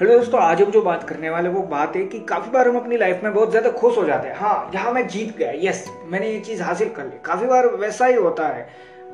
Hello दोस्तों, आज हम जो बात करने वाले वो बात है कि काफ़ी बार हम अपनी लाइफ में बहुत ज़्यादा खुश हो जाते हैं। हाँ यहाँ मैं जीत गया यस मैंने ये चीज़ हासिल कर ली। काफ़ी बार वैसा ही होता है,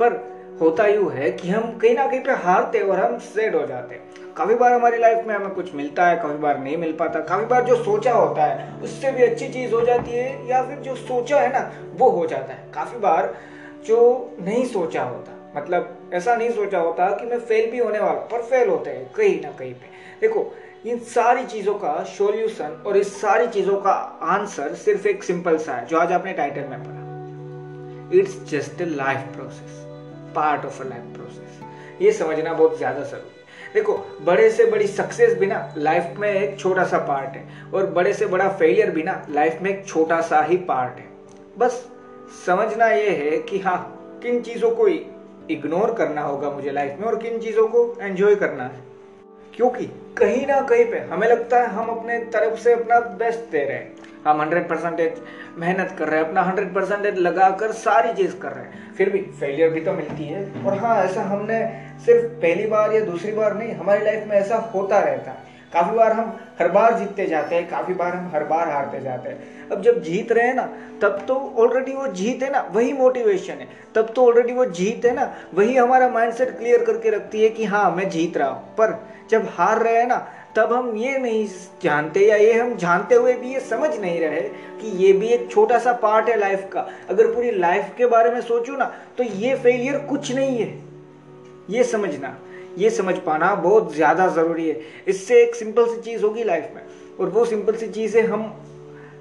पर होता यूँ है कि हम कहीं ना कहीं पे हारते और हम सेड हो जाते हैं। काफ़ी बार हमारी लाइफ में हमें कुछ मिलता है, काफ़ी बार नहीं मिल पाता। काफ़ी बार जो सोचा होता है, उससे भी अच्छी चीज़ हो जाती है, या फिर जो सोचा है ना, वो हो जाता है। काफ़ी बार जो नहीं सोचा होता मतलब ऐसा नहीं सोचा होता कि मैं फेल भी होने वाला, पर फेल होते हैं, कहीं ना कहीं पे। देखो, इन सारी चीज़ों का सॉल्यूशन और इस सारी चीज़ों का आंसर सिर्फ़ एक सिंपल सा है, जो आज आपने टाइटल में पढ़ा। It's just a life process part of a life process ये समझना बहुत ज़्यादा ज़रूरी देखो, बड़े से बड़ी सक्सेस भी ना लाइफ में एक छोटा सा पार्ट है, और बड़े से बड़ा फेलियर भी ना लाइफ में एक छोटा सा ही पार्ट है। बस, समझना ये है कि हाँ किन चीज़ों को इग्नोर करना होगा मुझे लाइफ में और किन चीज़ों को एंजॉय करना है। क्योंकि कहीं ना कहीं पे हमें लगता है हम अपने तरफ़ से अपना बेस्ट दे रहे हैं। हम हंड्रेड परसेंटेज मेहनत कर रहे हैं, अपना हंड्रेड परसेंटेज लगाकर सारी चीज़ कर रहे हैं। फिर भी फेलियर भी तो मिलती है। और हाँ ऐसा हमने सिर्फ़ पहली बार या दूसरी बार नहीं, हमारी लाइफ में ऐसा होता रहता है। काफ़ी बार हम हर बार जीतते जाते हैं, काफ़ी बार हम हर बार हारते जाते हैं। अब जब जीत रहे हैं ना, तब तो ऑलरेडी वो जीत है ना, वही मोटिवेशन है। तब तो ऑलरेडी वो जीत है ना, वही हमारा माइंडसेट क्लियर करके रखती है कि हाँ मैं जीत रहा हूँ। पर जब हार रहे हैं ना, तब हम ये नहीं जानते या ये हम जानते हुए भी ये समझ नहीं रहे कि ये भी एक छोटा सा पार्ट है लाइफ का। अगर पूरी लाइफ के बारे में सोचो ना तो ये फेलियर कुछ नहीं है। ये समझना। ये समझ पाना बहुत ज़्यादा ज़रूरी है। इससे एक सिंपल सी चीज़ होगी लाइफ में। और वो सिंपल सी चीज़ है हम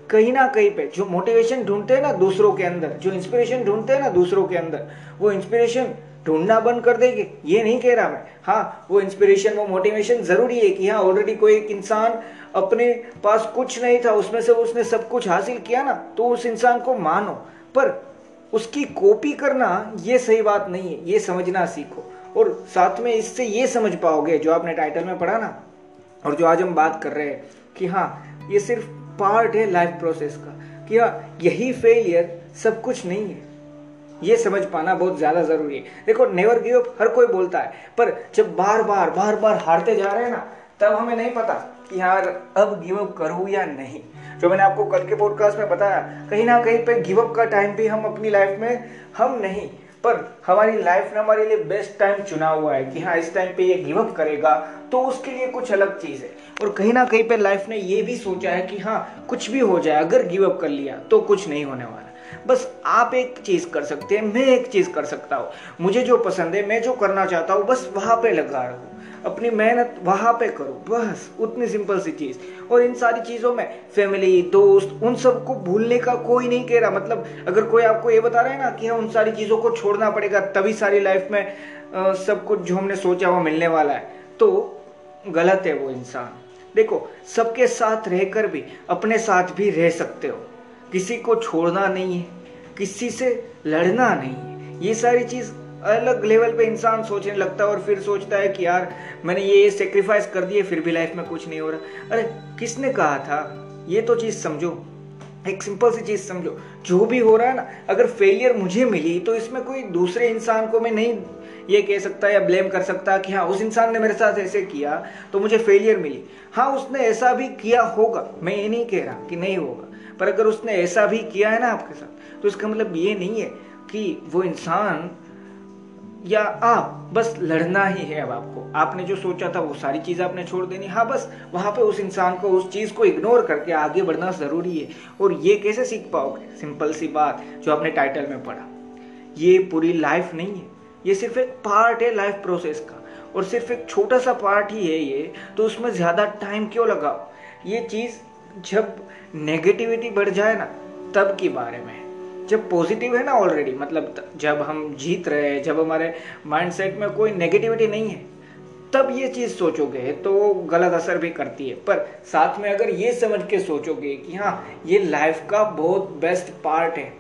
कहीं ना कहीं पे, जो मोटिवेशन ढूंढते हैं ना दूसरों के अंदर, जो इंस्पिरेशन ढूंढते हैं ना दूसरों के अंदर, वो इंस्पिरेशन ढूंढना बंद कर देंगे। ये नहीं कह रहा मैं। हाँ वो इंस्पिरेशन वो मोटिवेशन ज़रूरी है कि हाँ ऑलरेडी कोई एक इंसान अपने पास कुछ नहीं था, उसमें से उसने सब कुछ हासिल किया ना तो उस इंसान को मानो। पर उसकी कॉपी करना ये सही बात नहीं है, ये समझना सीखो। और साथ में इससे ये समझ पाओगे, जो आपने टाइटल में पढ़ा ना, और जो आज हम बात कर रहे हैं, कि हाँ ये सिर्फ़ पार्ट है लाइफ प्रोसेस का, कि हाँ यही फेलियर सब कुछ नहीं है। ये समझ पाना बहुत ज़्यादा ज़रूरी है। देखो नेवर गिव अप हर कोई बोलता है, पर जब बार बार बार बार हारते जा रहे हैं ना, तब हमें नहीं पता कि यार अब गिव अप करूँ या नहीं। जो मैंने आपको कल के पॉडकास्ट में बताया, कहीं ना कहीं पे गिव अप का टाइम भी हम अपनी लाइफ में हम नहीं पर हमारी लाइफ ने हमारे लिए बेस्ट टाइम चुना हुआ है कि हाँ इस टाइम पे ये गिव अप करेगा तो उसके लिए कुछ अलग चीज़ है। और कहीं ना कहीं पे लाइफ ने ये भी सोचा है कि हाँ कुछ भी हो जाए, अगर गिव अप कर लिया तो कुछ नहीं होने वाला। बस आप एक चीज़ कर सकते हैं, मैं एक चीज़ कर सकता हूँ। मुझे जो पसंद है, मैं जो करना चाहता हूँ, बस वहाँ पे लगा रहूँ। अपनी मेहनत वहाँ पे करो। बस उतनी सिंपल सी चीज़। और इन सारी चीज़ों में फैमिली दोस्त उन सबको भूलने का कोई नहीं कह रहा। मतलब अगर कोई आपको ये बता रहा है ना कि हाँ उन सारी चीज़ों को छोड़ना पड़ेगा तभी सारी लाइफ में आ, सब कुछ जो हमने सोचा वो मिलने वाला है। तो गलत है वो इंसान। देखो सबके साथ रहकर भी अपने साथ भी रह सकते हो। किसी को छोड़ना नहीं है किसी से लड़ना नहीं है। ये सारी चीज़ अलग लेवल पे इंसान सोचने लगता है और फिर सोचता है कि यार, मैंने ये सेक्रीफाइस कर दिए फिर भी लाइफ में कुछ नहीं हो रहा। अरे, किसने कहा था? ये तो चीज़ समझो। एक सिंपल सी चीज़ समझो। जो भी हो रहा है ना, अगर फेलियर मुझे मिली तो इसमें कोई दूसरे इंसान को मैं नहीं ये कह सकता या ब्लेम कर सकता कि हाँ उस इंसान ने मेरे साथ ऐसे किया तो मुझे फेलियर मिली। हाँ उसने ऐसा भी किया होगा। मैं ये नहीं कह रहा कि नहीं होगा। पर अगर उसने ऐसा भी किया है ना आपके साथ तो इसका मतलब ये नहीं है कि वो इंसान या आप, बस लड़ना ही है अब आपको। आपने जो सोचा था वो सारी चीज़ आपने छोड़ देनी। हाँ बस वहाँ पे उस इंसान को, उस चीज़ को इग्नोर करके आगे बढ़ना ज़रूरी है। और ये कैसे सीख पाओगे? सिंपल सी बात जो आपने टाइटल में पढ़ा। ये पूरी लाइफ नहीं है। ये सिर्फ़ एक पार्ट है लाइफ प्रोसेस का। और सिर्फ़ एक छोटा सा पार्ट ही है ये तो उसमें ज़्यादा टाइम क्यों लगाओ? ये चीज़ जब नेगेटिविटी बढ़ जाए ना, तब के बारे में जब पॉजिटिव है ना ऑलरेडी मतलब जब हम जीत रहे हैं, जब हमारे माइंडसेट में कोई नेगेटिविटी नहीं है, तब ये चीज़ सोचोगे तो गलत असर भी करती है। पर साथ में अगर ये समझ के सोचोगे कि हाँ ये लाइफ का बहुत बेस्ट पार्ट है,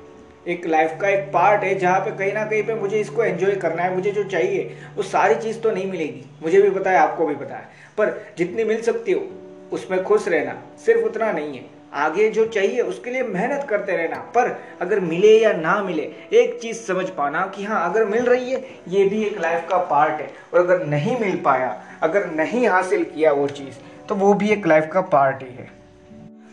एक लाइफ का एक पार्ट है, जहाँ पे कहीं ना कहीं पे मुझे इसको एंजॉय करना है, मुझे जो चाहिए, वो सारी चीज़ तो नहीं मिलेगी। मुझे भी पता है, आपको भी पता है। पर जितनी मिल सकती हो, उसमें खुश रहना सिर्फ़ उतना नहीं है। आगे जो चाहिए, उसके लिए मेहनत करते रहना। पर अगर मिले या ना मिले, एक चीज़ समझ पाना कि हाँ अगर मिल रही है, ये भी एक लाइफ का पार्ट है। और अगर नहीं मिल पाया, अगर नहीं हासिल किया वो चीज़ तो वो भी एक लाइफ का पार्ट ही है।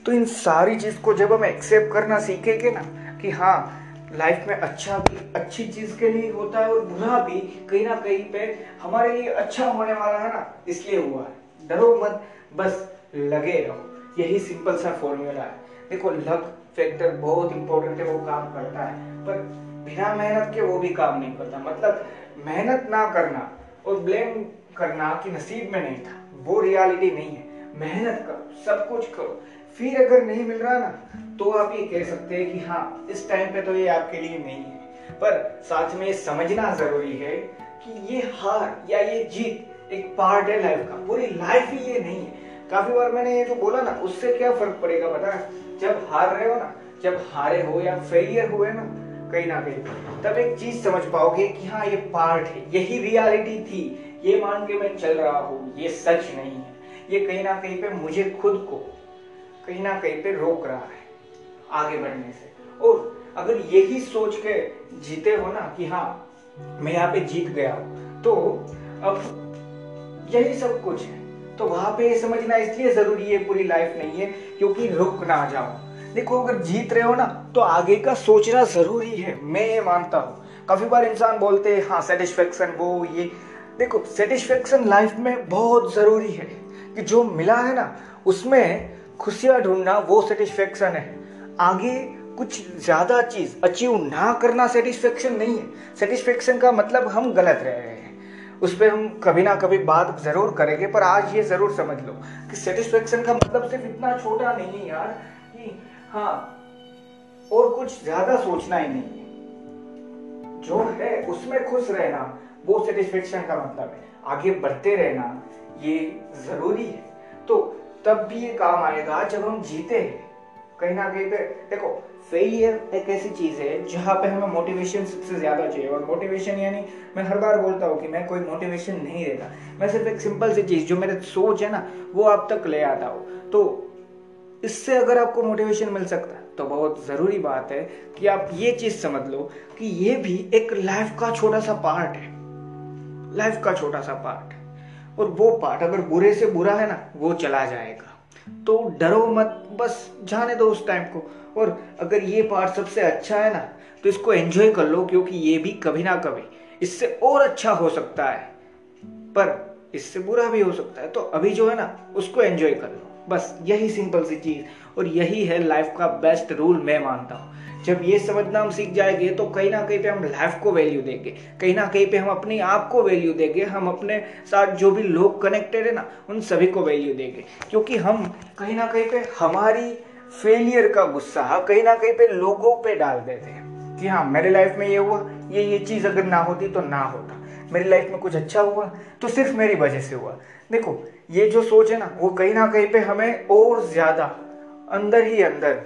तो इन सारी चीज़ को जब हम एक्सेप्ट करना सीखेंगे ना, कि हाँ लाइफ में अच्छा भी, अच्छी चीज़ के लिए होता है और बुरा भी, कहीं ना कहीं पे हमारे लिए अच्छा होने वाला है ना, इसलिए हुआ है। डरो मत, बस लगे रहो। यही सिंपल सा फॉर्मूला है। देखो लक फैक्टर बहुत इंपॉर्टेंट है, वो काम करता है। पर बिना मेहनत के वो भी काम नहीं करता। मतलब मेहनत ना करना और ब्लेम करना कि नसीब में नहीं था, वो रियलिटी नहीं है। मेहनत करो, सब कुछ करो। फिर अगर नहीं मिल रहा ना तो आप ये कह सकते हैं कि हाँ इस टाइम पे तो ये आपके लिए नहीं है। पर साथ में ये समझना ज़रूरी है कि ये हार या ये जीत एक पार्ट है लाइफ का। पूरी लाइफ ही ये नहीं है। काफ़ी बार मैंने ये जो बोला ना, उससे क्या फ़र्क पड़ेगा पता है? जब हार रहे हो ना, जब हारे हो या फेलियर हुए ना, कहीं ना कहीं, तब एक चीज़ समझ पाओगे कि हाँ ये पार्ट है, यही रियलिटी थी, ये मान के मैं चल रहा हूँ, ये सच नहीं है। ये कहीं ना कहीं पे मुझे खुद को, कहीं ना कहीं पे रोक रहा है, आगे बढ़ने से। और अगर यही सोच के जीते हो ना कि हाँ मैं यहाँ पे जीत गया तो अब यही सब कुछ है। तो वहाँ पे समझना इसलिए ज़रूरी है, पूरी लाइफ नहीं है, क्योंकि रुक ना जाओ। देखो, अगर जीत रहे हो ना तो आगे का सोचना ज़रूरी है, मैं ये मानता हूँ। काफ़ी बार इंसान बोलते हैं हाँ सेटिस्फेक्शन वो, ये। देखो सेटिस्फेक्शन लाइफ में बहुत ज़रूरी है कि जो मिला है ना, उसमें खुशियाँ ढूंढना, वो सेटिस्फेक्शन है। आगे कुछ ज़्यादा चीज़ अचीव ना करना सेटिस्फेक्शन नहीं है। सेटिस्फेक्शन का मतलब हम गलत रहे हैं। उस पर हम कभी ना कभी बात ज़रूर करेंगे, पर आज ये ज़रूर समझ लो कि सेटिस्फेक्शन का मतलब सिर्फ़ इतना छोटा नहीं है यार कि हाँ और कुछ ज़्यादा सोचना ही नहीं है। जो है उसमें खुश रहना, वो सेटिस्फेक्शन का मतलब है। आगे बढ़ते रहना, ये ज़रूरी है। तो तब भी ये काम आएगा, जब हम जीते हैं। कहीं ना कहीं पे, देखो फेलियर एक ऐसी चीज़ है जहाँ पे हमें मोटिवेशन सबसे ज़्यादा चाहिए। और मोटिवेशन यानी मैं हर बार बोलता हूँ कि मैं कोई मोटिवेशन नहीं देता। मैं सिर्फ़ एक सिंपल सी चीज़ जो मेरे सोच है ना, वो आप तक ले आता हो। तो इससे अगर आपको मोटिवेशन मिल सकता है तो बहुत ज़रूरी बात है कि आप ये चीज़ समझ लो कि ये भी एक लाइफ का छोटा सा पार्ट है। लाइफ का छोटा सा पार्ट और वो पार्ट अगर बुरे से बुरा है ना, वो चला जाएगा। तो डरो मत, बस जाने दो उस टाइम को। और अगर ये पार्ट सबसे अच्छा है ना तो इसको एंजॉय कर लो, क्योंकि ये भी कभी ना कभी इससे और अच्छा हो सकता है। पर इससे बुरा भी हो सकता है। तो अभी जो है ना, उसको एंजॉय कर लो। बस यही सिंपल सी चीज़। और यही है लाइफ का बेस्ट रूल मैं मानता हूँ। जब ये समझना हम सीख जाएँगे तो कहीं ना कहीं पे हम लाइफ को वैल्यू देंगे। कहीं ना कहीं पे हम अपने आप को वैल्यू देंगे। हम अपने साथ जो भी लोग कनेक्टेड है ना, उन सभी को वैल्यू देंगे। क्योंकि हम कहीं ना कहीं पे हमारी फेलियर का गुस्सा, कहीं ना कहीं पे लोगों पे डाल देते हैं कि हाँ मेरे लाइफ में ये हुआ, ये ये चीज़ अगर ना होती तो ना होता। मेरी लाइफ में कुछ अच्छा हुआ तो सिर्फ़ मेरी वजह से हुआ। देखो, ये जो सोच है ना, वो कहीं ना कहीं पे हमें और ज़्यादा अंदर ही अंदर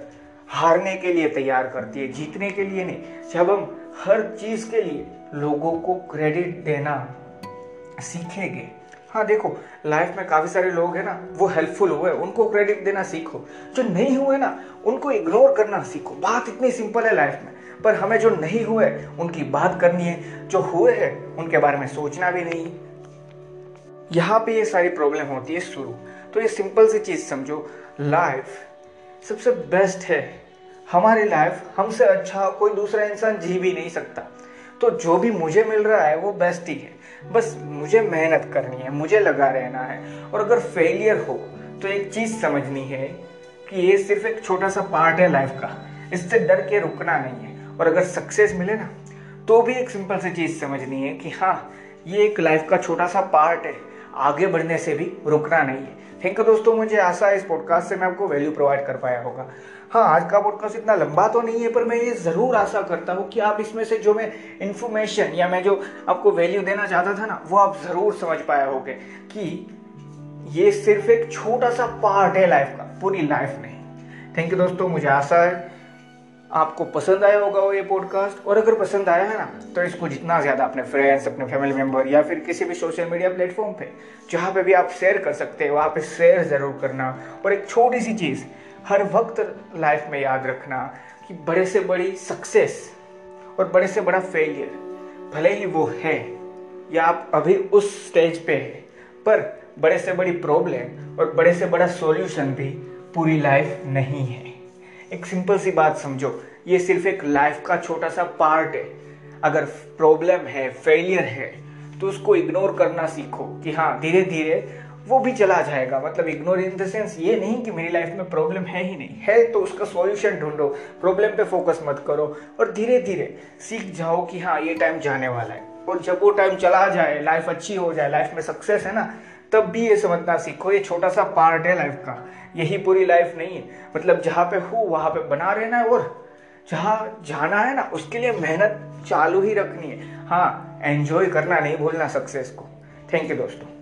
हारने के लिए तैयार करती है, जीतने के लिए नहीं। जब हम हर चीज़ के लिए लोगों को क्रेडिट देना सीखेंगे हाँ देखो लाइफ में काफ़ी सारे लोग हैं ना, वो हेल्पफुल हुए, उनको क्रेडिट देना सीखो। जो नहीं हुए ना, उनको इग्नोर करना सीखो। बात इतनी सिंपल है लाइफ में, पर हमें जो नहीं हुए, उनकी बात करनी है। जो हुए हैं, उनके बारे में सोचना भी नहीं। यहाँ पे ये सारी प्रॉब्लम होती है शुरू। तो ये सिंपल सी चीज़ समझो लाइफ सबसे बेस्ट है। हमारी लाइफ हमसे अच्छा कोई दूसरा इंसान जी भी नहीं सकता। तो जो भी मुझे मिल रहा है, वो बेस्ट ही। है बस मुझे मेहनत करनी है, मुझे लगा रहना है। और अगर फेलियर हो तो एक चीज़ समझनी है कि ये सिर्फ़ एक छोटा सा पार्ट है लाइफ का। इससे डर के रुकना नहीं है। और अगर सक्सेस मिले ना तो भी एक सिंपल सी चीज़ समझनी है कि हाँ ये एक लाइफ का छोटा सा पार्ट है। आगे बढ़ने से भी रुकना नहीं है। थैंक यू दोस्तों, मुझे आशा है इस पॉडकास्ट से मैं आपको वैल्यू प्रोवाइड कर पाया होगा। हाँ आज का पॉडकास्ट इतना लंबा तो नहीं है, पर मैं ये ज़रूर आशा करता हूँ कि आप इसमें से जो मैं इन्फॉर्मेशन या मैं जो आपको वैल्यू देना चाहता था ना, वो आप ज़रूर समझ पाया होगे कि ये सिर्फ़ एक छोटा सा पार्ट है लाइफ का, पूरी लाइफ नहीं। थैंक यू दोस्तों, मुझे आशा है आपको पसंद आया होगा वो ये पॉडकास्ट और अगर पसंद आया है ना तो इसको जितना ज़्यादा अपने फ्रेंड्स अपने फैमिली मेंबर या फिर किसी भी सोशल मीडिया प्लेटफॉर्म पे, जहाँ पे भी आप शेयर कर सकते हैं, वहाँ पे शेयर ज़रूर करना। और एक छोटी सी चीज़, हर वक्त लाइफ में याद रखना कि बड़े से बड़ी सक्सेस और बड़े से बड़ा फेलियर भले ही वो है या आप अभी उस स्टेज पे है, पर बड़े से बड़ी प्रॉब्लम और बड़े से बड़ा सॉल्यूशन भी पूरी लाइफ नहीं है। एक सिंपल सी बात समझो, ये सिर्फ़ एक लाइफ का छोटा सा पार्ट है। अगर प्रॉब्लम है फेलियर है तो उसको इग्नोर करना सीखो कि हाँ धीरे धीरे वो भी चला जाएगा। मतलब इग्नोर इन द सेंस ये नहीं कि मेरी लाइफ में प्रॉब्लम है ही नहीं। है तो उसका सॉल्यूशन ढूंढो प्रॉब्लम पे फोकस मत करो और धीरे धीरे सीख जाओ कि हाँ ये टाइम जाने वाला है। और जब वो टाइम चला जाए लाइफ अच्छी हो जाए लाइफ में सक्सेस है ना तब भी ये समझना सीखो, ये छोटा सा पार्ट है लाइफ का। यही पूरी लाइफ नहीं है। मतलब जहाँ पे हो, वहाँ पे बना रहना है और जहाँ जाना है ना, उसके लिए मेहनत चालू ही रखनी है। हाँ एंजॉय करना, नहीं भूलना सक्सेस को। थैंक यू दोस्तों।